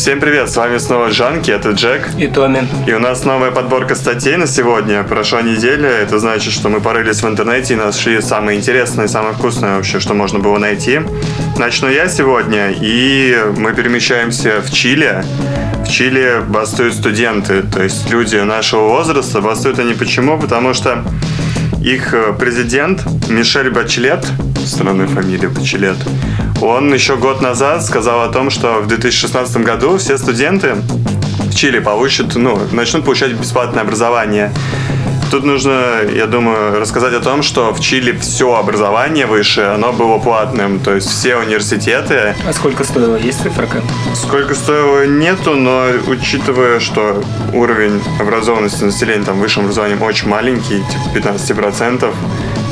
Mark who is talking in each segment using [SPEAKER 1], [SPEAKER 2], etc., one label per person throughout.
[SPEAKER 1] Всем привет, с вами снова Жанки, это Джек.
[SPEAKER 2] И Томми.
[SPEAKER 1] И у нас новая подборка статей на сегодня. Прошла неделя, это значит, что мы порылись в интернете и нашли самые интересные, самые вкусные вообще, что можно было найти. Начну я сегодня, и мы перемещаемся в Чили. В Чили бастуют студенты, то есть люди нашего возраста. Бастуют они почему? Потому что их э, президент Мишель Бачлет, странная фамилия Бачлет, он еще год назад сказал о том, что в 2016 году все студенты в Чили получат, ну, начнут получать бесплатное образование. Тут нужно, я думаю, рассказать о том, что в Чили все образование высшее, оно было платным, то есть все университеты.
[SPEAKER 2] А сколько стоило? Есть циферка?
[SPEAKER 1] Сколько стоило, нету, но учитывая, что уровень образованности населения там высшим образованием очень маленький, типа 15%,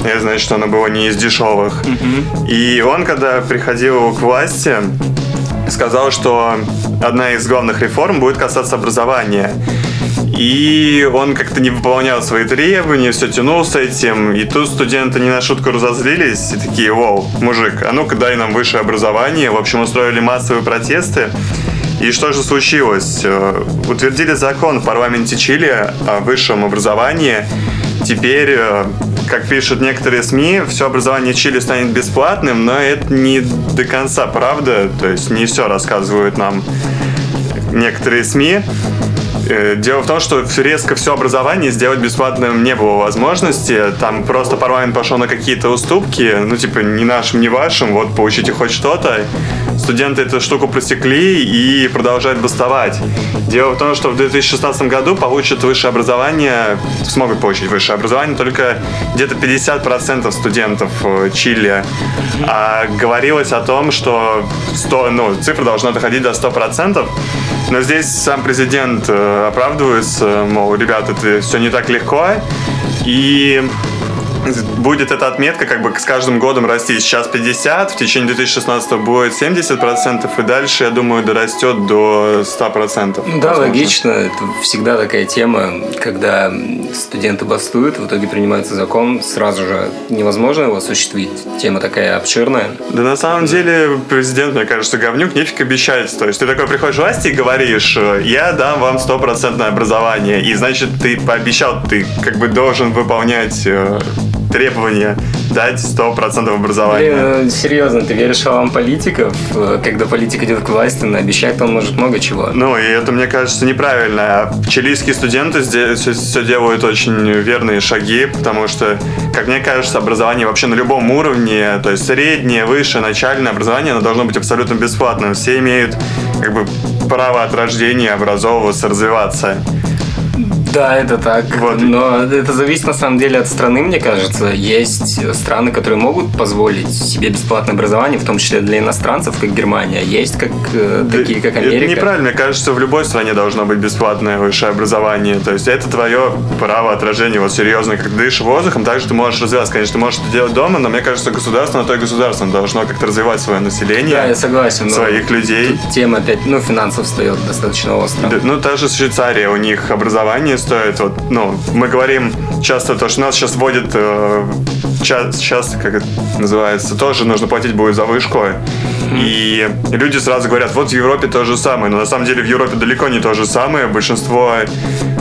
[SPEAKER 1] я знаю, что оно было не из дешевых.
[SPEAKER 2] Угу.
[SPEAKER 1] И он, когда приходил к власти, сказал, что одна из главных реформ будет касаться образования. И он как-то не выполнял свои требования, все тянул с этим. И тут студенты не на шутку разозлились и такие, вау, мужик, а ну-ка дай нам высшее образование. В общем, устроили массовые протесты. И что же случилось? Э, утвердили закон в парламенте Чили о высшем образовании. Теперь, э, как пишут некоторые СМИ, все образование Чили станет бесплатным, но это не до конца правда. То есть не все рассказывают нам некоторые СМИ. Э, дело в том, что резко все образование сделать бесплатным не было возможности. Там просто парламент пошел на какие-то уступки, ну, типа, ни нашим, ни вашим, вот, получите хоть что-то. Студенты эту штуку просекли и продолжают бастовать. Дело в том, что в 2016 году получат высшее образование, смогут получить высшее образование только где-то 50% студентов э, Чили. А говорилось о том, что 100, ну, цифра должна доходить до 100%. Но здесь сам президент э, оправдывается, мол, ребята, это все не так легко. И будет эта отметка как бы с каждым годом расти. Сейчас 50, в течение 2016 будет 70%, и дальше, я думаю, дорастет до 100%.
[SPEAKER 2] Ну да, логично. Это всегда такая тема, когда студенты бастуют, в итоге принимается закон, сразу же невозможно его осуществить. Тема такая обширная.
[SPEAKER 1] Да на самом деле президент, мне кажется, говнюк, нефиг обещать. То есть ты такой приходишь в власти и говоришь, я дам вам стопроцентное образование, и значит ты пообещал, ты как бы должен выполнять э, требования дать 100% образования.
[SPEAKER 2] Блин, ну, серьезно, ты веришь словам политиков? Когда политик идет к власти, он обещает, он может много чего.
[SPEAKER 1] Ну, и это, мне кажется, неправильно. Чилийские студенты здесь все делают очень верные шаги, потому что, как мне кажется, образование вообще на любом уровне, то есть среднее, высшее, начальное образование, оно должно быть абсолютно бесплатным. Все имеют как бы право от рождения образовываться, развиваться.
[SPEAKER 2] Да, это так. Вот. Но это зависит на самом деле от страны, мне кажется. Есть страны, которые могут позволить себе бесплатное образование, в том числе для иностранцев, как Германия. Есть как, э, да, такие, как Америка.
[SPEAKER 1] Это неправильно. Мне кажется, в любой стране должно быть бесплатное высшее образование. То есть это твое право отражения. Вот серьезно, как дышишь воздухом, также ты можешь развиваться. Конечно, ты можешь это делать дома, но мне кажется, государство на то и государство должно как-то развивать свое население.
[SPEAKER 2] Да, я согласен.
[SPEAKER 1] Своих людей.
[SPEAKER 2] Тема опять, ну, финансов встает достаточно остро.
[SPEAKER 1] Да, ну, та же Швейцария, у них образование стоит, вот, ну, мы говорим часто то, что нас сейчас вводит, э, сейчас, как это называется, тоже нужно платить будет за вышку. И люди сразу говорят, вот в Европе то же самое. Но на самом деле в Европе далеко не то же самое. Большинство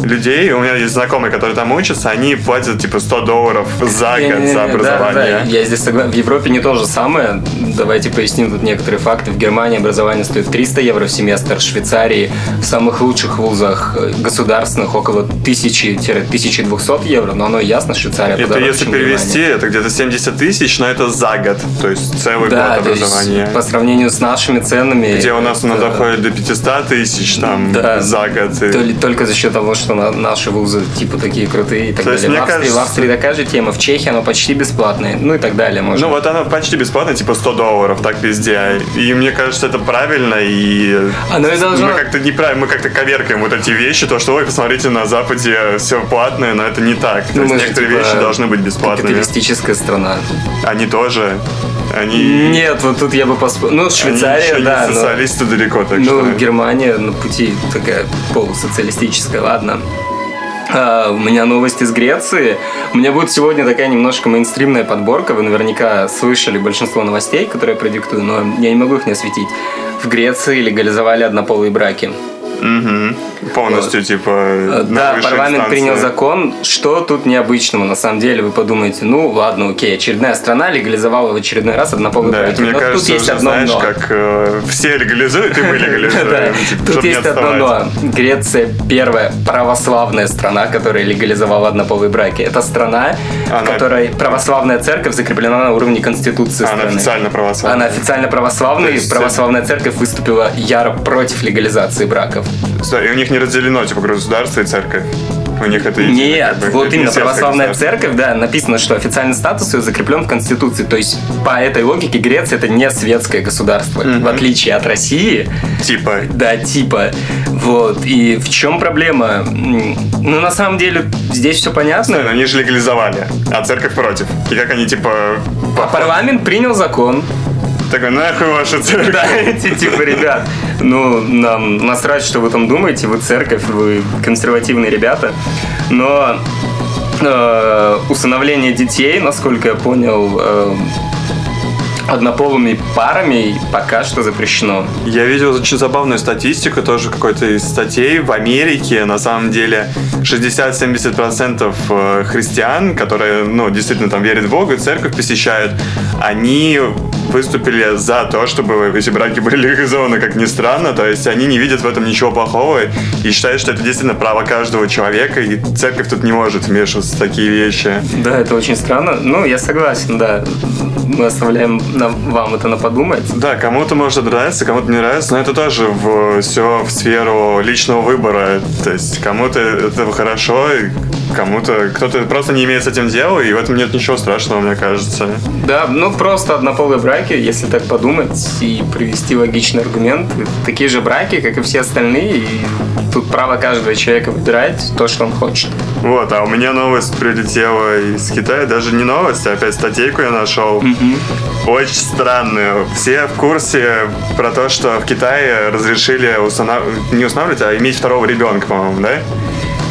[SPEAKER 1] людей, у меня есть знакомые, которые там учатся, они платят типа 100 долларов за год за образование.
[SPEAKER 2] Да, да. Я здесь согласен. В Европе не то же самое. Давайте поясним тут некоторые факты. В Германии образование стоит 300 евро в семестр, в Швейцарии в самых лучших вузах э, государственных около 1000-1200 евро, но оно ясно, Швейцария
[SPEAKER 1] Это если перевести, это где-то 70 тысяч, но это за год, то есть целый да, год образования.
[SPEAKER 2] по сравнению с нашими ценами.
[SPEAKER 1] Где у нас это... доходит до 500 тысяч там да, за год.
[SPEAKER 2] И... Только за счет того, что наши вузы типа такие крутые и так То далее. В Австрии, кажется... в Австрии такая же тема, в Чехии оно почти бесплатное, ну и так далее. Может.
[SPEAKER 1] Ну вот оно почти бесплатное, типа 100 долларов, так везде. И мне кажется, это правильно, и
[SPEAKER 2] оно и должно...
[SPEAKER 1] мы как-то неправильно, мы как-то коверкаем вот эти вещи, то, что, ой, посмотрите, на Западе все платное, но это не так. То ну, есть некоторые типа, вещи должны быть бесплатными.
[SPEAKER 2] Капиталистическая страна.
[SPEAKER 1] Они тоже. Они...
[SPEAKER 2] Нет, вот тут я бы поспорил. Ну, Швейцария,
[SPEAKER 1] Они
[SPEAKER 2] да.
[SPEAKER 1] Не социалисты но... далеко, так
[SPEAKER 2] ну,
[SPEAKER 1] что.
[SPEAKER 2] Германия на пути такая полусоциалистическая, ладно. А, у меня новость из Греции. У меня будет сегодня такая немножко мейнстримная подборка. Вы наверняка слышали большинство новостей, которые я продиктую, но я не могу их не осветить. В Греции легализовали однополые браки.
[SPEAKER 1] Угу. Полностью, вот. типа,
[SPEAKER 2] э, Да, парламент инстанции. принял закон. Что тут необычного? На самом деле, вы подумаете, ну, ладно, окей, очередная страна легализовала в очередной раз однополый
[SPEAKER 1] да,
[SPEAKER 2] брак.
[SPEAKER 1] Мне но кажется, тут есть одно знаешь, но. как э, все легализуют, и мы легализуем.
[SPEAKER 2] Типа, тут есть одно но. Греция первая православная страна, которая легализовала однополые браки. Это страна, в которой православная церковь закреплена на уровне конституции
[SPEAKER 1] страны. Она официально православная.
[SPEAKER 2] Она официально православная, и православная церковь выступила яро против легализации браков.
[SPEAKER 1] И у них не разделено, типа, государство и церковь. У них это
[SPEAKER 2] Нет, как бы, вот именно православная церковь, да, написано, что официальный статус ее закреплен в Конституции. То есть, по этой логике, Греция это не светское государство, mm-hmm. в отличие от России.
[SPEAKER 1] Типа.
[SPEAKER 2] Да, типа. Вот. И в чем проблема? Ну, на самом деле, здесь все понятно.
[SPEAKER 1] Но они же легализовали, а церковь против. И как они, типа...
[SPEAKER 2] А парламент принял закон,
[SPEAKER 1] такой, нахуй ваша церковь. Да,
[SPEAKER 2] эти типа, ребят, ну, нам насрать, что вы там думаете, вы церковь, вы консервативные ребята. Но э, усыновление детей, насколько я понял, э, однополыми парами пока что запрещено.
[SPEAKER 1] Я видел очень забавную статистику, тоже какой-то из статей. В Америке, на самом деле, 60-70% э, христиан, которые, ну, действительно там верят в Бога, церковь посещают, они выступили за то, чтобы эти браки были легализованы, как ни странно. То есть они не видят в этом ничего плохого и считают, что это действительно право каждого человека, и церковь тут не может вмешиваться в такие вещи.
[SPEAKER 2] Да, это очень странно. Ну, я согласен, да. Мы оставляем вам это на подумать.
[SPEAKER 1] Да, кому-то может нравиться, кому-то не нравится, но это тоже в, все в сферу личного выбора. То есть кому-то это хорошо, кому-то кто-то просто не имеет с этим дела, и в этом нет ничего страшного, мне кажется.
[SPEAKER 2] Да, ну просто однополые браки, если так подумать и привести логичный аргумент, такие же браки, как и все остальные, и тут право каждого человека выбирать то, что он хочет.
[SPEAKER 1] Вот, а у меня новость прилетела из Китая, даже не новость, а опять статейку я нашел. Угу. Очень странную. Все в курсе про то, что в Китае разрешили установ... не устанавливать, а иметь второго ребенка, по-моему, да?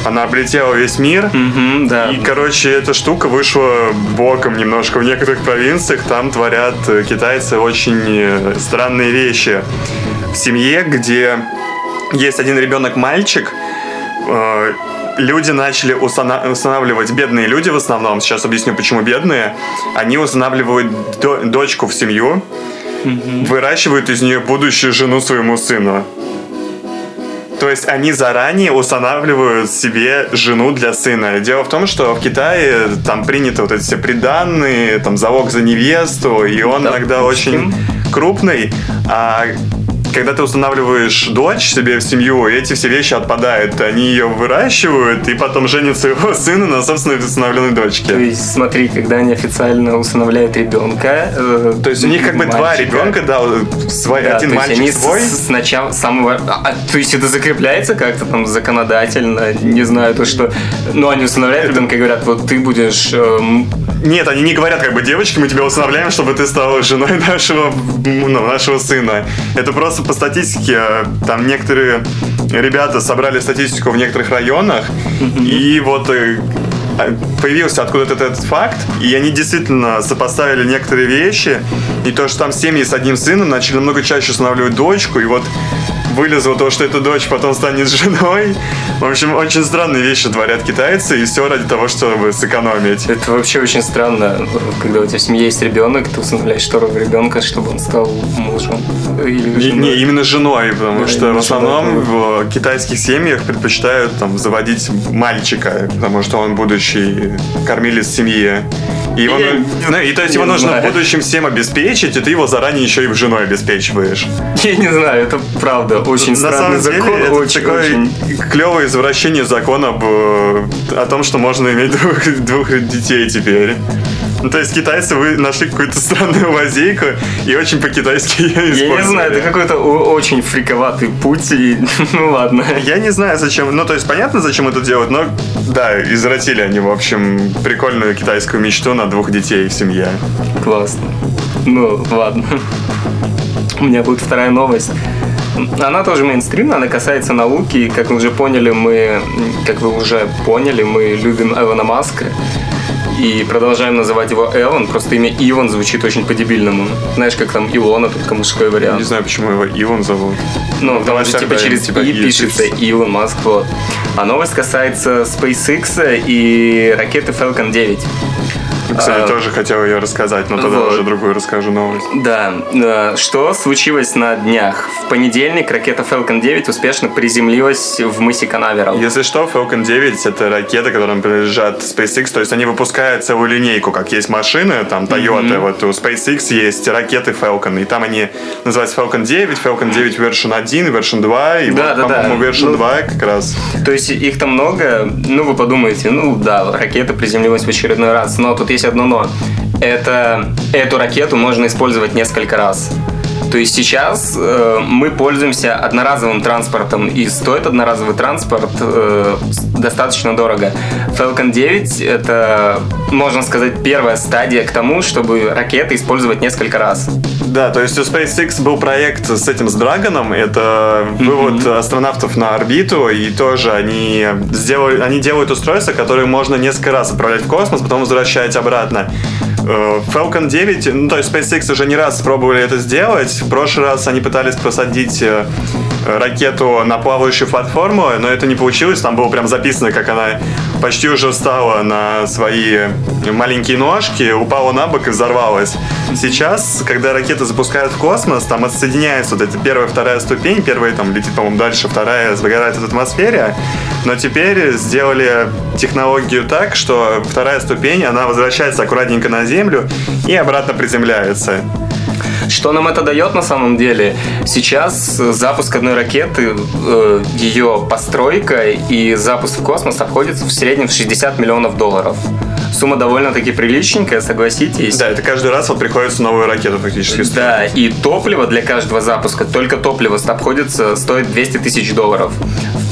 [SPEAKER 1] Она облетела весь мир.
[SPEAKER 2] Mm-hmm, да.
[SPEAKER 1] И, короче, эта штука вышла боком немножко. В некоторых провинциях там творят э, китайцы очень э, странные вещи. В семье, где есть один ребенок-мальчик, э, люди начали устанавливать, бедные люди в основном, сейчас объясню, почему бедные, они устанавливают дочку в семью, mm-hmm. выращивают из нее будущую жену своему сыну. То есть они заранее устанавливают себе жену для сына. Дело в том, что в Китае там приняты вот эти все приданные, там залог за невесту, и он да, иногда очень крупный, а когда ты устанавливаешь дочь себе в семью, эти все вещи отпадают. Они ее выращивают и потом женят своего сына на собственной установленной дочке.
[SPEAKER 2] То есть, смотри, когда они официально усыновляют ребенка...
[SPEAKER 1] Э, то есть у них как бы мальчика, два ребенка, да, свой, да, один мальчик они свой.
[SPEAKER 2] Сначала самого... А, то есть это закрепляется как-то там законодательно, не знаю, то что... Ну, они усыновляют ребенка и говорят, вот ты будешь... Э,
[SPEAKER 1] Нет, они не говорят, как бы, девочки, мы тебя усыновляем, чтобы ты стала женой нашего, ну, нашего сына. Это просто по статистике, там некоторые ребята собрали статистику в некоторых районах, и вот э, а, появился откуда-то этот факт, и они действительно сопоставили некоторые вещи, и то, что там семьи с одним сыном начали намного чаще устанавливать дочку, и вот вылезло то, что эта дочь потом станет женой. В общем, очень странные вещи творят китайцы, и все ради того, чтобы сэкономить.
[SPEAKER 2] Это вообще очень странно, когда у тебя в семье есть ребенок, ты усыновляешь второго ребенка, чтобы он стал мужем.
[SPEAKER 1] Или. Не, не, именно женой, потому да, что в основном женой. в китайских семьях предпочитают там заводить мальчика, потому что он будущий кормилец семьи. И, его, я, ну, и то есть его нужно знаю. в будущем всем обеспечить, и ты его заранее еще и в женой обеспечиваешь.
[SPEAKER 2] Я не знаю, это правда очень На странный самом закон.
[SPEAKER 1] Деле, очень, это такое очень... клевое извращение закона об, э, о том, что можно иметь двух, двух детей теперь. Ну, то есть китайцы вы нашли какую-то странную лазейку и очень по-китайски ее использовали.
[SPEAKER 2] Я не знаю, это какой-то очень фриковатый путь, и ну ладно.
[SPEAKER 1] Я не знаю, зачем, ну то есть понятно, зачем это делать, но да, извратили они, в общем, прикольную китайскую мечту на двух детей в семье.
[SPEAKER 2] Классно. Ну, ладно. У меня будет вторая новость. Она тоже мейнстримная, она касается науки. И, как мы уже поняли, мы, как вы уже поняли, мы любим Эвана Маска и продолжаем называть его Элон, просто имя Иван звучит очень по-дебильному. Знаешь, как там Илона, только мужской вариант.
[SPEAKER 1] Не знаю, почему его Иван зовут.
[SPEAKER 2] Ну, потому что типа через типа, И пишется Илон Маск, вот. А новость касается SpaceX и ракеты Falcon 9.
[SPEAKER 1] Кстати, а, тоже хотел ее рассказать, но тогда вот. уже другую расскажу новость.
[SPEAKER 2] Да. Что случилось на днях? В понедельник ракета Falcon 9 успешно приземлилась в мысе Канаверал.
[SPEAKER 1] Если что, Falcon 9 это ракета, которым принадлежат SpaceX, то есть они выпускают целую линейку, как есть машины, там Toyota, mm-hmm. вот у SpaceX есть ракеты Falcon, и там они называются Falcon 9, Falcon 9 version 1, version 2, и да, вот, да, по-моему, да. version ну, 2 как раз.
[SPEAKER 2] То есть их там много, ну вы подумаете, ну да, ракета приземлилась в очередной раз, но тут есть одно но. Это, эту ракету можно использовать несколько раз. То есть сейчас э, мы пользуемся одноразовым транспортом, и стоит одноразовый транспорт э, достаточно дорого. Falcon 9 это, можно сказать, первая стадия к тому, чтобы ракеты использовать несколько раз.
[SPEAKER 1] Да, то есть у SpaceX был проект с этим, с Драгоном, это вывод mm-hmm. астронавтов на орбиту, и тоже они, сделали, они делают устройства, которые можно несколько раз отправлять в космос, потом возвращать обратно. Э, Falcon 9, ну то есть SpaceX уже не раз пробовали это сделать. В прошлый раз они пытались посадить э, ракету на плавающую платформу, но это не получилось. Там было прям записано, как она почти уже встала на свои маленькие ножки, упала на бок и взорвалась. Сейчас, когда ракеты запускают в космос, там отсоединяется вот эта первая, вторая ступень. Первая там летит, по-моему, дальше, вторая загорает в атмосфере. Но теперь сделали технологию так, что вторая ступень, она возвращается аккуратненько на Землю и обратно приземляется.
[SPEAKER 2] Что нам это дает на самом деле? Сейчас запуск одной ракеты, э, ее постройка и запуск в космос обходится в среднем в 60 миллионов долларов. Сумма довольно-таки приличненькая, согласитесь.
[SPEAKER 1] Да, это каждый раз вот приходится новую ракету фактически
[SPEAKER 2] строить. Да, и топливо для каждого запуска, только топливо обходится, стоит 200 тысяч долларов.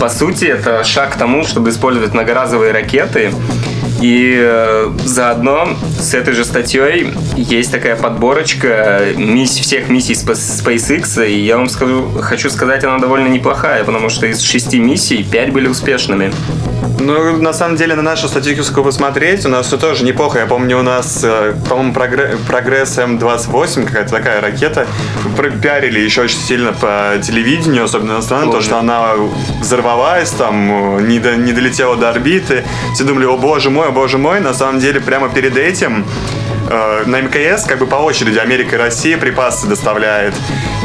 [SPEAKER 2] По сути, это шаг к тому, чтобы использовать многоразовые ракеты и э, заодно с этой же статьей есть такая подборочка мисс, всех миссий SpaceX, и я вам скажу, хочу сказать, она довольно неплохая, потому что из шести миссий пять были успешными.
[SPEAKER 1] Ну, на самом деле, на нашу статистику посмотреть, у нас все тоже неплохо. Я помню, у нас, э, по-моему, прогресс М28, какая-то такая ракета, пропиарили еще очень сильно по телевидению, особенно иностранным, то, что она взорвалась, там, не, до, не долетела до орбиты. Все думали, о боже мой, о боже мой. На самом деле, прямо перед этим э, на МКС как бы по очереди Америка и Россия припасы доставляет.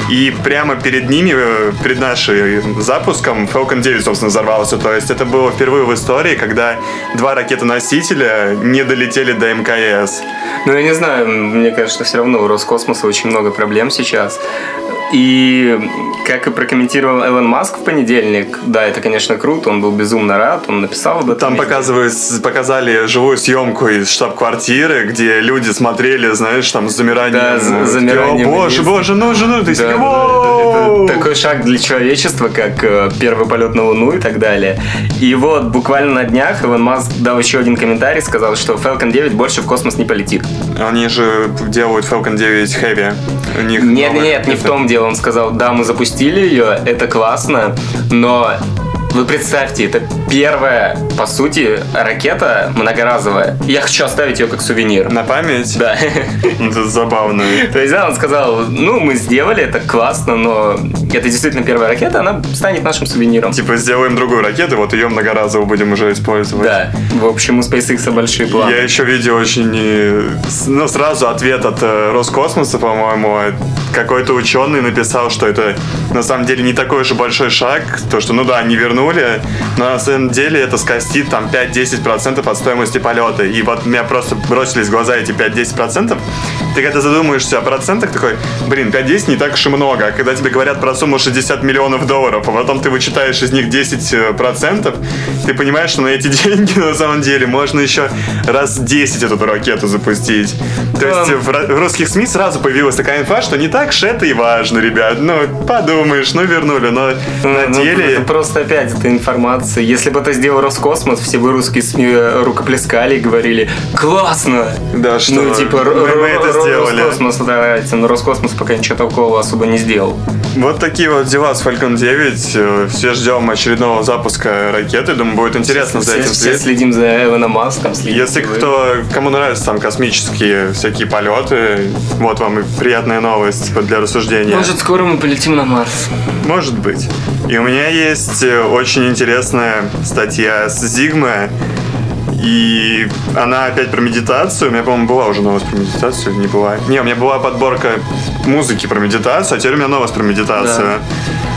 [SPEAKER 1] И прямо перед ними, э, перед нашим запуском, Falcon 9, собственно, взорвался. То есть это было впервые в истории, когда два ракетоносителя не долетели до МКС.
[SPEAKER 2] Ну, я не знаю, мне кажется, все равно у Роскосмоса очень много проблем сейчас. И как и прокомментировал Элон Маск в понедельник, да, это, конечно, круто, он был безумно рад, он написал об этом.
[SPEAKER 1] Там показывают, показали живую съемку из штаб-квартиры, где люди смотрели, знаешь, там с замиранием. Да,
[SPEAKER 2] с замиранием.
[SPEAKER 1] О, боже, боже, ну же, ну, ты да, да,
[SPEAKER 2] да, это такой шаг для человечества, как э, первый полет на Луну и так далее. И вот буквально на днях Элон Маск дал еще один комментарий, сказал, что Falcon 9 больше в космос не полетит.
[SPEAKER 1] Они же делают Falcon 9 Heavy.
[SPEAKER 2] У них нет, нет, не в том дело. Он сказал, да, мы запустили ее, это классно, но вы представьте, это первая, по сути, ракета многоразовая. Я хочу оставить ее как сувенир.
[SPEAKER 1] На память?
[SPEAKER 2] Да.
[SPEAKER 1] Это забавно.
[SPEAKER 2] То есть, да, он сказал, ну, мы сделали, это классно, но это действительно первая ракета, она станет нашим сувениром.
[SPEAKER 1] Типа, сделаем другую ракету, вот ее многоразово будем уже использовать.
[SPEAKER 2] Да. В общем, у SpaceX большие планы.
[SPEAKER 1] Я еще видел очень, ну, сразу ответ от э, Роскосмоса, по-моему, какой-то ученый написал, что это на самом деле не такой уж большой шаг, то, что, ну да, они вернули вернули, но на самом деле это скостит там 5-10% от стоимости полета. И вот меня просто бросились в глаза эти 5-10%. Ты когда задумаешься о процентах, такой, блин, 5-10 не так уж и много. А когда тебе говорят про сумму 60 миллионов долларов, а потом ты вычитаешь из них 10%, ты понимаешь, что на эти деньги на самом деле можно еще раз 10 эту ракету запустить. То есть в русских СМИ сразу появилась такая инфа, что не так же это и важно, ребят. Ну, подумаешь, ну вернули, но ну, на ну, деле...
[SPEAKER 2] Это просто опять эта информация. Если Если бы это сделал Роскосмос, все бы русские СМИ рукоплескали и говорили «Классно!»
[SPEAKER 1] Да, что
[SPEAKER 2] Ну, типа,
[SPEAKER 1] мы, мы это сделали.
[SPEAKER 2] Роскосмос, давайте, но Роскосмос пока ничего такого особо не сделал.
[SPEAKER 1] Вот такие вот дела с Falcon 9. Э, Все ждем очередного запуска ракеты. Думаю, будет интересно за
[SPEAKER 2] все,
[SPEAKER 1] этим
[SPEAKER 2] все
[SPEAKER 1] следить.
[SPEAKER 2] следим за Эваном Маском.
[SPEAKER 1] Если кто, кому нравятся там космические всякие полеты, вот вам и приятная новость для рассуждения.
[SPEAKER 2] Может, скоро мы полетим на Марс.
[SPEAKER 1] Может быть. И у меня есть э, очень интересная статья с Зигмы. И она опять про медитацию. У меня, по-моему, была уже новость про медитацию, не была. Не, у меня была подборка музыки про медитацию, а теперь у меня новость про медитацию.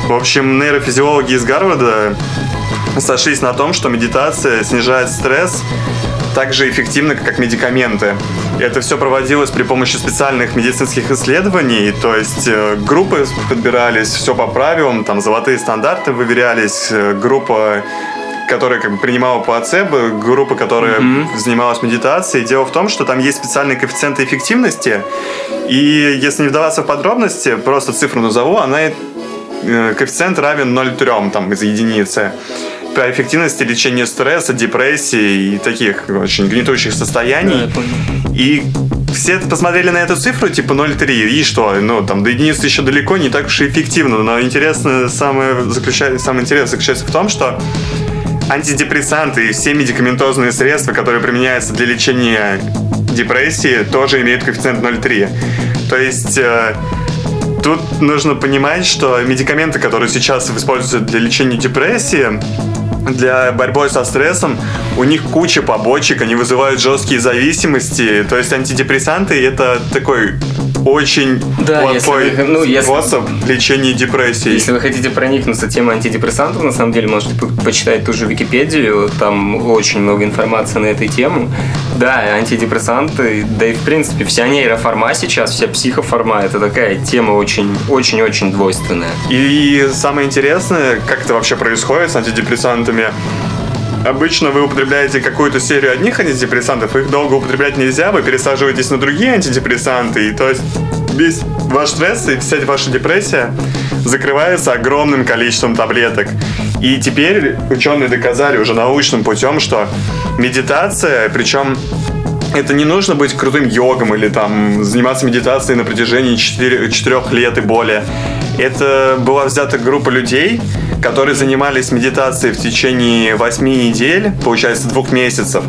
[SPEAKER 1] В общем, нейрофизиологи из Гарварда сошлись на том, что медитация снижает стресс так же эффективно, как медикаменты. Это все проводилось при помощи специальных медицинских исследований, то есть э, группы подбирались, все по правилам, там золотые стандарты выверялись, э, группа которая как бы принимала плацебо, группа, которая занималась медитацией. Дело в том, что там есть специальные коэффициенты эффективности, и если не вдаваться в подробности, просто цифру назову, она э, коэффициент равен 0,3 там, из единицы по эффективности лечения стресса, депрессии и таких очень гнетущих состояний. И все посмотрели на эту цифру, типа 0,3, и что? Ну, там, до единицы еще далеко, не так уж и эффективно. Но интересно, самое, заключается, самое интересное заключается в том, что антидепрессанты и все медикаментозные средства, которые применяются для лечения депрессии, тоже имеют коэффициент 0,3. То есть... э, Тут нужно понимать, что медикаменты, которые сейчас используются для лечения депрессии, для борьбы со стрессом, у них куча побочек, они вызывают жесткие зависимости. То есть антидепрессанты это такой очень
[SPEAKER 2] Да, если
[SPEAKER 1] плохой
[SPEAKER 2] вы- ну, если-
[SPEAKER 1] способ лечения депрессии.
[SPEAKER 2] Если вы хотите проникнуться темой антидепрессантов, на самом деле можете по- почитать ту же Википедию, там очень много информации на эту тему. Да, антидепрессанты, да и в принципе вся нейрофарма сейчас, вся психофарма, это такая тема очень-очень-очень двойственная.
[SPEAKER 1] И самое интересное, как это вообще происходит с антидепрессантами. Обычно вы употребляете какую-то серию одних антидепрессантов, их долго употреблять нельзя, вы пересаживаетесь на другие антидепрессанты, и то есть весь ваш стресс и вся ваша депрессия закрывается огромным количеством таблеток. И теперь ученые доказали уже научным путем, что медитация, причем это не нужно быть крутым йогом или там заниматься медитацией на протяжении 4, 4 лет и более. Это была взята группа людей, которые занимались медитацией в течение 8 недель, получается, двух месяцев.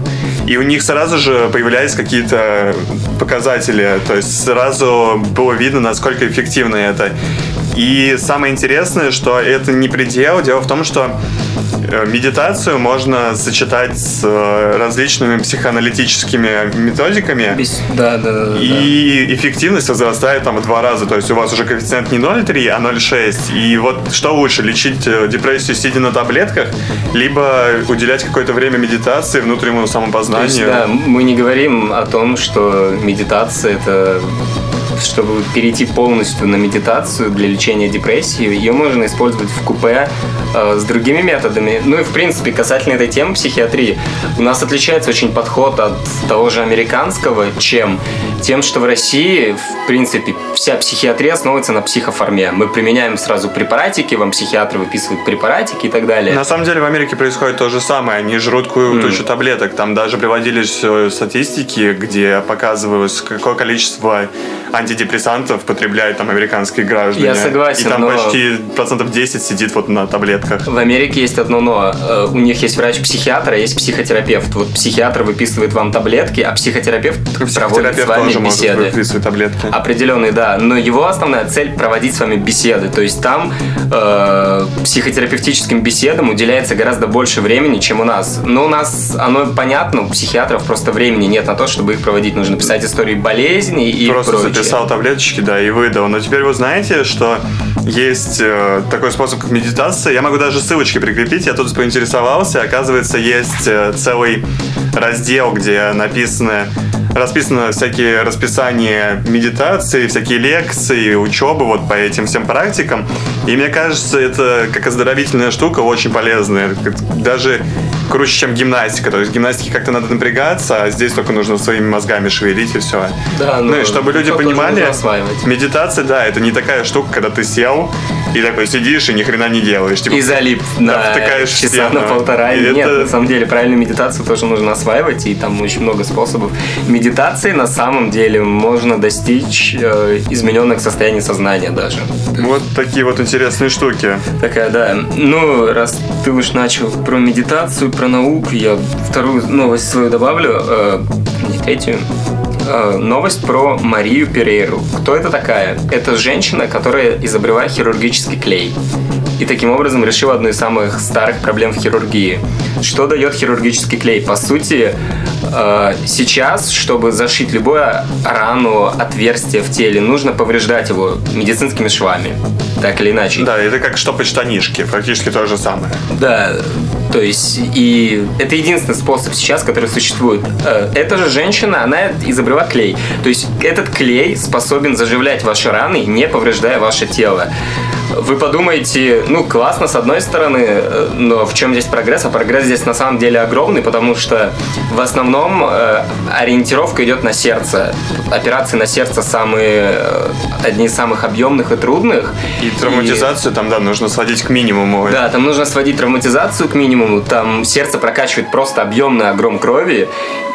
[SPEAKER 1] И у них сразу же появлялись какие-то показатели. То есть сразу было видно, насколько эффективно это. И самое интересное, что это не предел. Дело в том, что медитацию можно сочетать с э, различными психоаналитическими методиками.
[SPEAKER 2] Без- Да, да, да.
[SPEAKER 1] И эффективность возрастает там в два раза. То есть у вас уже коэффициент не 0,3, а 0,6. И вот что лучше, лечить э, депрессию, сидя на таблетках, либо уделять какое-то время медитации, внутреннему
[SPEAKER 2] То
[SPEAKER 1] самопознанию.
[SPEAKER 2] есть, да, мы не говорим о том, что медитация это чтобы перейти полностью на медитацию для лечения депрессии, ее можно использовать в купе э, с другими методами. Ну и в принципе касательно этой темы психиатрии, у нас отличается очень подход от того же американского, чем тем, что в России в принципе вся психиатрия основывается на психоформе. Мы применяем сразу препаратики, вам психиатр выписывает препаратики и так далее.
[SPEAKER 1] На самом деле в Америке происходит то же самое. Они жрут кую- тучу таблеток. Там даже приводились э, статистики, где показывалось, какое количество антидепрессантов потребляют там американские граждане.
[SPEAKER 2] Я согласен,
[SPEAKER 1] И там
[SPEAKER 2] но-
[SPEAKER 1] почти процентов 10 сидит вот на таблетках.
[SPEAKER 2] В Америке есть одно но. Э, У них есть врач-психиатр, а есть психотерапевт. Вот психиатр выписывает вам таблетки, а психотерапевт проводит с
[SPEAKER 1] Психотерапевт
[SPEAKER 2] вами
[SPEAKER 1] тоже может
[SPEAKER 2] беседы.
[SPEAKER 1] выписывать таблетки.
[SPEAKER 2] Определенные, да. Но его основная цель проводить с вами беседы. То есть там э, психотерапевтическим беседам уделяется гораздо больше времени, чем у нас. Но у нас оно понятно, у психиатров просто времени нет на то, чтобы их проводить. Нужно писать истории болезней и
[SPEAKER 1] Просто
[SPEAKER 2] прочее.
[SPEAKER 1] записал таблеточки, да, и выдал. Но теперь вы знаете, что есть э, такой способ, как медитация. Я могу даже ссылочки прикрепить. Я тут поинтересовался. Оказывается, есть э, целый раздел, где написаны расписано всякие расписания медитации, всякие лекции, учебы вот по этим всем практикам. И мне кажется, это как оздоровительная штука очень полезная. Даже круче, чем гимнастика. То есть в гимнастике как-то надо напрягаться, а здесь только нужно своими мозгами шевелить и все.
[SPEAKER 2] Да,
[SPEAKER 1] ну, и чтобы люди понимали, медитация, да, это не такая штука, когда ты сел и такой сидишь и ни хрена не делаешь.
[SPEAKER 2] Типа, и залип на втыкаешь часа на полтора. И Нет, это... на самом деле правильную медитацию тоже нужно осваивать, и там очень много способов. Медитации на самом деле можно достичь э, измененных состояний сознания даже.
[SPEAKER 1] Вот такие вот интересные штуки.
[SPEAKER 2] Такая, да. Ну, раз ты уж начал про медитацию, про науку, я вторую новость свою добавлю, э, не третью. Э, новость про Марию Перейру. Кто это такая? Это женщина, которая изобрела хирургический клей. И таким образом решила одну из самых старых проблем в хирургии. Что дает хирургический клей? По сути, э, сейчас, чтобы зашить любую рану, отверстие в теле, нужно повреждать его медицинскими швами. Так или иначе.
[SPEAKER 1] Да, это как штопать штанишки, практически то же самое.
[SPEAKER 2] Да, то есть, и это единственный способ сейчас, который существует. Э, эта же женщина, она изобрела клей. То есть, этот клей способен заживлять ваши раны, не повреждая ваше тело. Вы подумаете, ну, классно, с одной стороны, э, но в чем здесь прогресс? А прогресс здесь на самом деле огромный, потому что в основном э, ориентировка идет на сердце. Операции на сердце самые, э, одни из самых объемных и трудных.
[SPEAKER 1] И травматизацию и... там, да, нужно сводить к минимуму.
[SPEAKER 2] Да, там нужно сводить травматизацию к минимуму. Там сердце прокачивает просто объемный огром крови,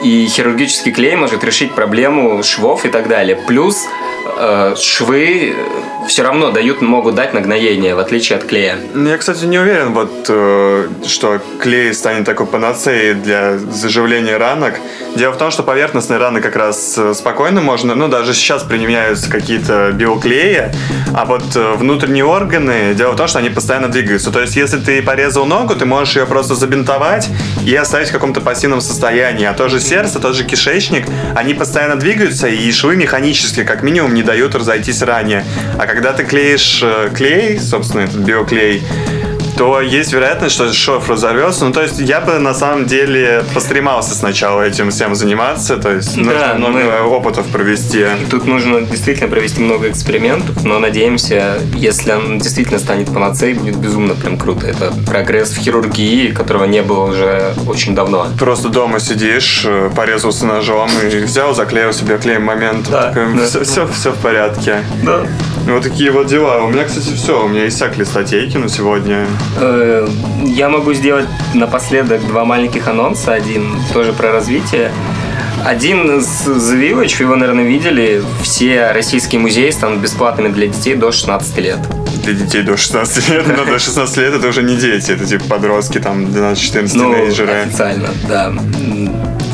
[SPEAKER 2] и хирургический клей может решить проблему швов и так далее. Плюс э, швы все равно дают, могут дать нагноение, в отличие от клея.
[SPEAKER 1] Я, кстати, не уверен, вот, э, что клей станет такой панацеей для заживления ранок. Дело в том, что поверхностные раны как раз э, спокойно можно, ну, даже сейчас применяются какие-то биоклеи, а вот э, внутренние органы, дело в том, что они постоянно двигаются. То есть, если ты порезал ногу, ты можешь ее просто забинтовать и оставить в каком-то пассивном состоянии. А то же сердце, тот же кишечник, они постоянно двигаются, и швы механически, как минимум, не дают разойтись ранее. А когда ты клеишь э, клей, собственно, этот биоклей, то есть вероятность, что шов разорвется. Ну, то есть я бы на самом деле постремался сначала этим всем заниматься, то есть да, нужно много мы... опытов провести.
[SPEAKER 2] Тут нужно действительно провести много экспериментов, но надеемся, если он действительно станет панацеей, будет безумно прям круто. Это прогресс в хирургии, которого не было уже очень давно.
[SPEAKER 1] Просто дома сидишь, э, порезался ножом и взял, заклеил себе клеем момент. Да, такой, да. Все, все, все в порядке.
[SPEAKER 2] Да.
[SPEAKER 1] Вот такие вот дела. У меня, кстати, все. У меня иссякли статейки на сегодня.
[SPEAKER 2] Э, я могу сделать напоследок два маленьких анонса. Один тоже про развитие. Один с The Village, вы его, наверное, видели. Все российские музеи станут бесплатными для детей до 16 лет.
[SPEAKER 1] Для детей до 16 лет, но до 16 лет это уже не дети, это типа подростки, там 12-14 ну, тинейджеры.
[SPEAKER 2] официально, да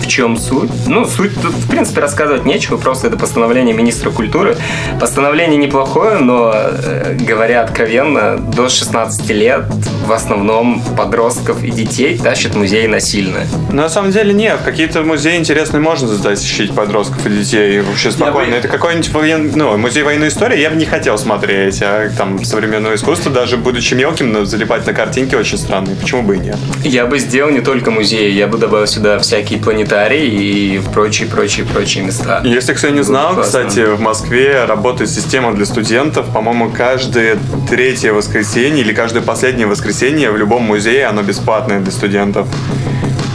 [SPEAKER 2] в чем суть? Ну, суть тут, в принципе, рассказывать нечего, просто это постановление министра культуры. Постановление неплохое, но, э, говоря откровенно, до 16 лет в основном подростков и детей тащат музеи насильно.
[SPEAKER 1] На самом деле нет, какие-то музеи интересные можно затащить подростков и детей вообще спокойно. Бы... Это какой-нибудь воен... ну, музей военной истории я бы не хотел смотреть, а там современное искусство, даже будучи мелким, залипать на картинки очень странные. Почему бы и нет?
[SPEAKER 2] Я бы сделал не только музеи, я бы добавил сюда всякие планетарии Швейцарии и прочие, прочие, прочие места.
[SPEAKER 1] Если кто не знал, кстати, в Москве работает система для студентов. По-моему, каждое третье воскресенье или каждое последнее воскресенье в любом музее оно бесплатное для студентов.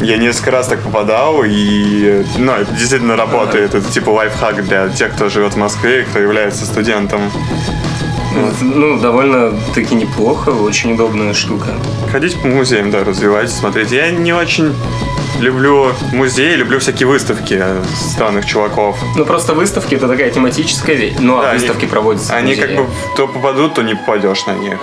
[SPEAKER 1] Я несколько раз так попадал, и ну, это действительно работает. Это типа лайфхак для тех, кто живет в Москве и кто является студентом.
[SPEAKER 2] Ну, довольно-таки неплохо, очень удобная штука.
[SPEAKER 1] Ходить по музеям, да, развивать, смотреть. Я не очень люблю музеи, люблю всякие выставки странных чуваков.
[SPEAKER 2] Ну, просто выставки это такая тематическая вещь. Ну, а да, выставки они, проводятся
[SPEAKER 1] Они как бы то попадут, то не попадешь на них.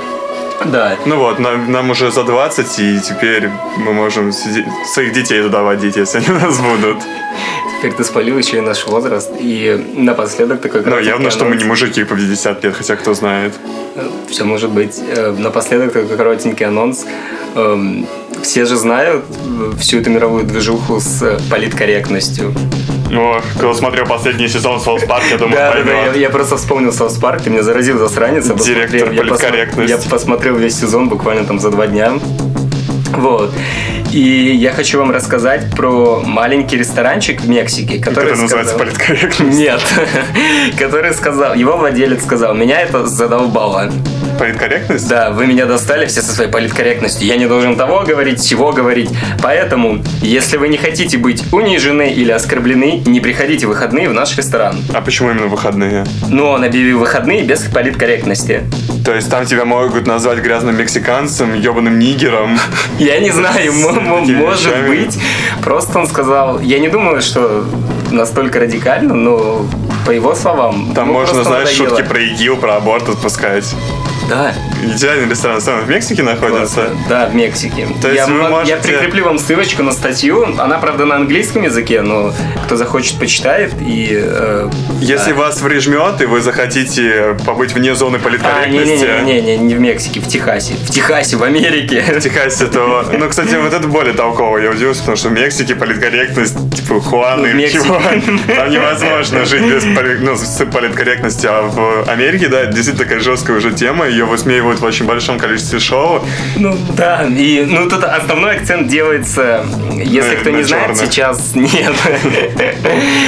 [SPEAKER 2] Да.
[SPEAKER 1] Ну вот, нам, нам уже за 20, и теперь мы можем своих детей туда водить, если они у нас будут.
[SPEAKER 2] Теперь ты спалил еще и наш возраст. И напоследок такой
[SPEAKER 1] Ну, явно, что мы не мужики по 50 лет, хотя кто знает.
[SPEAKER 2] Все может быть. Э, напоследок такой коротенький анонс. Все же знают всю эту мировую движуху с политкорректностью.
[SPEAKER 1] О, кто смотрел последний сезон Соус Парк, я думаю,
[SPEAKER 2] да, да, я, я просто вспомнил Соус Парк, ты меня заразил засранец.
[SPEAKER 1] Директор
[SPEAKER 2] я, посмотрел, я посмотрел весь сезон буквально там за два дня. Вот. И я хочу вам рассказать про маленький ресторанчик в Мексике, который
[SPEAKER 1] Это называется
[SPEAKER 2] сказал-
[SPEAKER 1] политкорректность.
[SPEAKER 2] Нет, который сказал, его владелец сказал, меня это задолбало.
[SPEAKER 1] Политкорректность?
[SPEAKER 2] Да, вы меня достали все со своей политкорректностью. Я не должен того говорить, всего говорить. Поэтому, если вы не хотите быть унижены или оскорблены, не приходите в выходные в наш ресторан.
[SPEAKER 1] А почему именно выходные?
[SPEAKER 2] Но он объявил выходные без политкорректности.
[SPEAKER 1] То есть там тебя могут назвать грязным мексиканцем, ебаным нигером.
[SPEAKER 2] Я не знаю, может быть. Просто он сказал, я не думаю, что настолько радикально, но по его словам...
[SPEAKER 1] Там
[SPEAKER 2] ну,
[SPEAKER 1] можно, знаешь, шутки про ИГИЛ, про аборт отпускать.
[SPEAKER 2] Да,
[SPEAKER 1] Идеальный ресторан. Сам в Мексике находится?
[SPEAKER 2] классно. Да, в Мексике.
[SPEAKER 1] То
[SPEAKER 2] я,
[SPEAKER 1] вы можете-
[SPEAKER 2] я прикреплю вам ссылочку на статью. Она, правда, на английском языке, но кто захочет, почитает. И, э,
[SPEAKER 1] Если
[SPEAKER 2] да.
[SPEAKER 1] вас прижмет, и вы захотите побыть вне зоны
[SPEAKER 2] А,
[SPEAKER 1] политкорректности,
[SPEAKER 2] не-не-не, не в Мексике, в Техасе. В Техасе, в Америке.
[SPEAKER 1] в Техасе, то... Ну, кстати, вот это более толково. Я удивился, потому что в Мексике политкорректность, типа, Хуаны,
[SPEAKER 2] в Мексике.
[SPEAKER 1] чего? Там невозможно жить без ну, политкорректности. А в Америке, да, действительно такая жесткая уже тема. Ее высмеивают в очень большом количестве шоу.
[SPEAKER 2] Ну да, и ну тут основной акцент делается, если
[SPEAKER 1] На-
[SPEAKER 2] кто
[SPEAKER 1] на
[SPEAKER 2] не знает,
[SPEAKER 1] чёрных.
[SPEAKER 2] сейчас нет.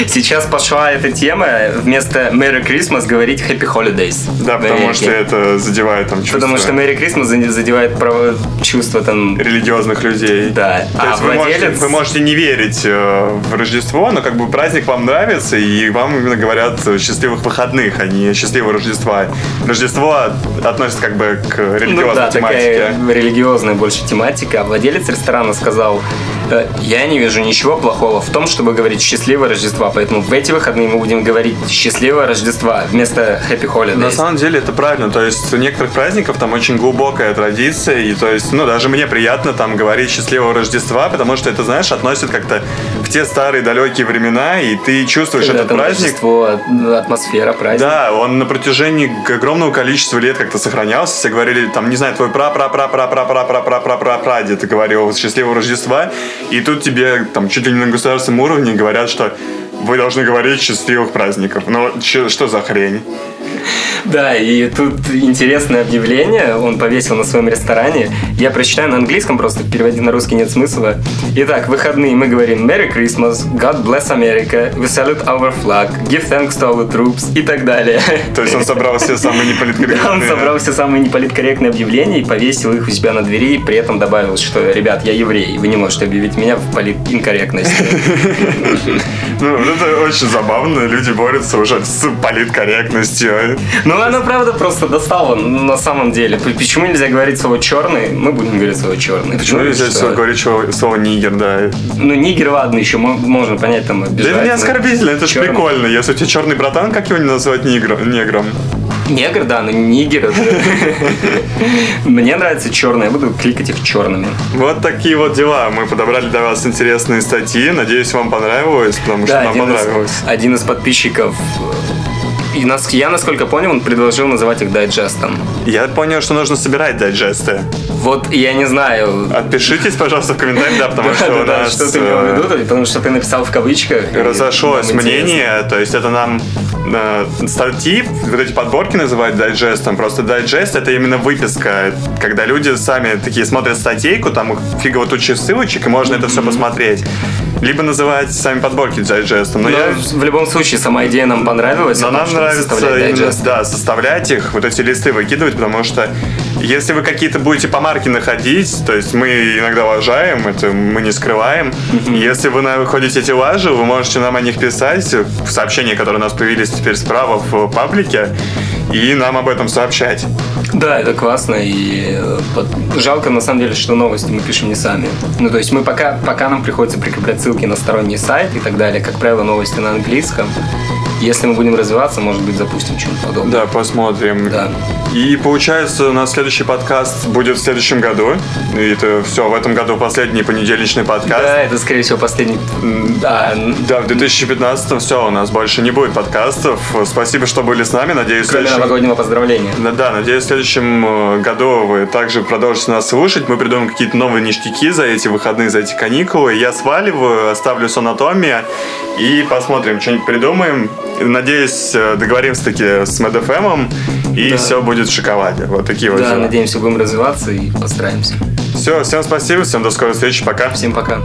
[SPEAKER 2] Сейчас пошла эта тема вместо Merry Christmas говорить Happy Holidays.
[SPEAKER 1] Да, потому что это задевает там чувства
[SPEAKER 2] Потому что Merry Christmas за- задевает право- чувства там.
[SPEAKER 1] религиозных людей.
[SPEAKER 2] Да.
[SPEAKER 1] То
[SPEAKER 2] А
[SPEAKER 1] есть вы, можете,
[SPEAKER 2] владелец.
[SPEAKER 1] вы можете не верить э, в Рождество, но как бы праздник вам нравится, и вам именно говорят счастливых выходных, а не счастливого Рождества. Рождество от- относится как бы к религиозной
[SPEAKER 2] Ну да,
[SPEAKER 1] тематике.
[SPEAKER 2] такая религиозная больше тематика. А владелец ресторана сказал, «Э, я не вижу ничего плохого в том, чтобы говорить счастливое Рождество, поэтому в эти выходные мы будем говорить счастливое Рождество вместо Happy Holidays.
[SPEAKER 1] На самом деле это правильно, то есть у некоторых праздников там очень глубокая традиция, и то есть, ну, даже мне приятно там говорить счастливого Рождества, потому что это, знаешь, относит как-то в те старые далекие времена, и ты чувствуешь
[SPEAKER 2] Когда
[SPEAKER 1] этот праздник,
[SPEAKER 2] Рождество, атмосфера праздника.
[SPEAKER 1] Да, он на протяжении огромного количества лет как-то сохранялся. Все говорили, там, не знаю, твой пра пра пра пра пра пра пра пра пра пра прадед говорил счастливого Рождества, и тут тебе там чуть ли не на государственном уровне говорят, что вы должны говорить счастливых праздников. Ну, что за хрень?
[SPEAKER 2] Да, и тут интересное объявление он повесил на своем ресторане. Я прочитаю на английском, просто переводить на русский нет смысла. Итак, выходные мы говорим Merry Christmas, God bless America, we salute our flag, give thanks to our troops и так далее.
[SPEAKER 1] То есть он собрал все самые
[SPEAKER 2] Да,
[SPEAKER 1] неполиткорректные...
[SPEAKER 2] он собрал все самые неполиткорректные объявления и повесил их у себя на двери, и при этом добавил, что, ребят, я еврей, вы не можете объявить меня в политинкорректности.
[SPEAKER 1] Ну, это очень забавно. Люди борются уже с политкорректностью.
[SPEAKER 2] Ну, она, правда, просто достала на самом деле. Почему нельзя говорить слово черный? Мы будем говорить слово черный.
[SPEAKER 1] Почему нельзя
[SPEAKER 2] что?
[SPEAKER 1] слово- говорить слово нигер, да?
[SPEAKER 2] Ну, нигер, ладно, еще мо- можно понять, там,
[SPEAKER 1] Да это не
[SPEAKER 2] но
[SPEAKER 1] оскорбительно, это же прикольно. Если у тебя черный братан, как его не называть негр- негром?
[SPEAKER 2] Негр, да, но нигер. Мне нравится черный, я буду кликать их черными.
[SPEAKER 1] Вот такие вот дела. Мы подобрали для вас интересные статьи. Надеюсь, вам понравилось, потому что нам понравилось.
[SPEAKER 2] один из подписчиков, э, и нас, я, насколько понял, он предложил называть их дайджестом.
[SPEAKER 1] Я понял, что нужно собирать дайджесты.
[SPEAKER 2] Вот я не знаю,
[SPEAKER 1] Отпишитесь, пожалуйста, в комментариях, да, потому что у нас
[SPEAKER 2] что ты имел в
[SPEAKER 1] э,
[SPEAKER 2] виду, потому что ты написал в кавычках.
[SPEAKER 1] разошлось мнение, то есть это нам э, статьи, вот эти подборки называют дайджестом, просто дайджест это именно выписка, когда люди сами такие смотрят статейку, там фигово тучи ссылочек, и можно это все посмотреть. Либо называть сами подборки дайджестом. Но
[SPEAKER 2] Но
[SPEAKER 1] я
[SPEAKER 2] в любом случае, сама идея нам понравилась.
[SPEAKER 1] Но нам нравится именно, да, составлять их, вот эти листы выкидывать, потому что если вы какие-то будете по марке находить, то есть мы иногда лажаем, это мы не скрываем. Если вы находите эти лажи, вы можете нам о них писать в сообщения, которые у нас появились теперь справа в паблике, и нам об этом сообщать.
[SPEAKER 2] Да, это классно. И жалко, на самом деле, что новости мы пишем не сами. Ну, то есть мы пока, пока нам приходится прикреплять ссылки на сторонний сайт и так далее, как правило, новости на английском. Если мы будем развиваться, может быть, запустим что-нибудь подобное.
[SPEAKER 1] Да, посмотрим.
[SPEAKER 2] Да.
[SPEAKER 1] И получается, у нас следующий подкаст будет в следующем году. И это все, в этом году последний понедельничный подкаст.
[SPEAKER 2] Да, это, скорее всего, последний... а, н-
[SPEAKER 1] Да, в 2015 все, у нас больше не будет подкастов. Спасибо, что были с нами. Надеюсь,
[SPEAKER 2] кроме
[SPEAKER 1] следующем...
[SPEAKER 2] новогоднего поздравления.
[SPEAKER 1] Да, да, надеюсь, в следующем э, году вы также продолжите нас слушать. Мы придумаем какие-то новые ништяки за эти выходные, за эти каникулы. Я сваливаю, оставлю с анатомия и посмотрим, что-нибудь придумаем. Надеюсь, э, договоримся таки с MedFM и
[SPEAKER 2] Да.
[SPEAKER 1] все будет в шоколаде. Вот такие вот
[SPEAKER 2] Да,
[SPEAKER 1] дела.
[SPEAKER 2] надеемся, будем развиваться и постараемся.
[SPEAKER 1] Все, всем спасибо, всем до скорой встречи, пока.
[SPEAKER 2] Всем пока.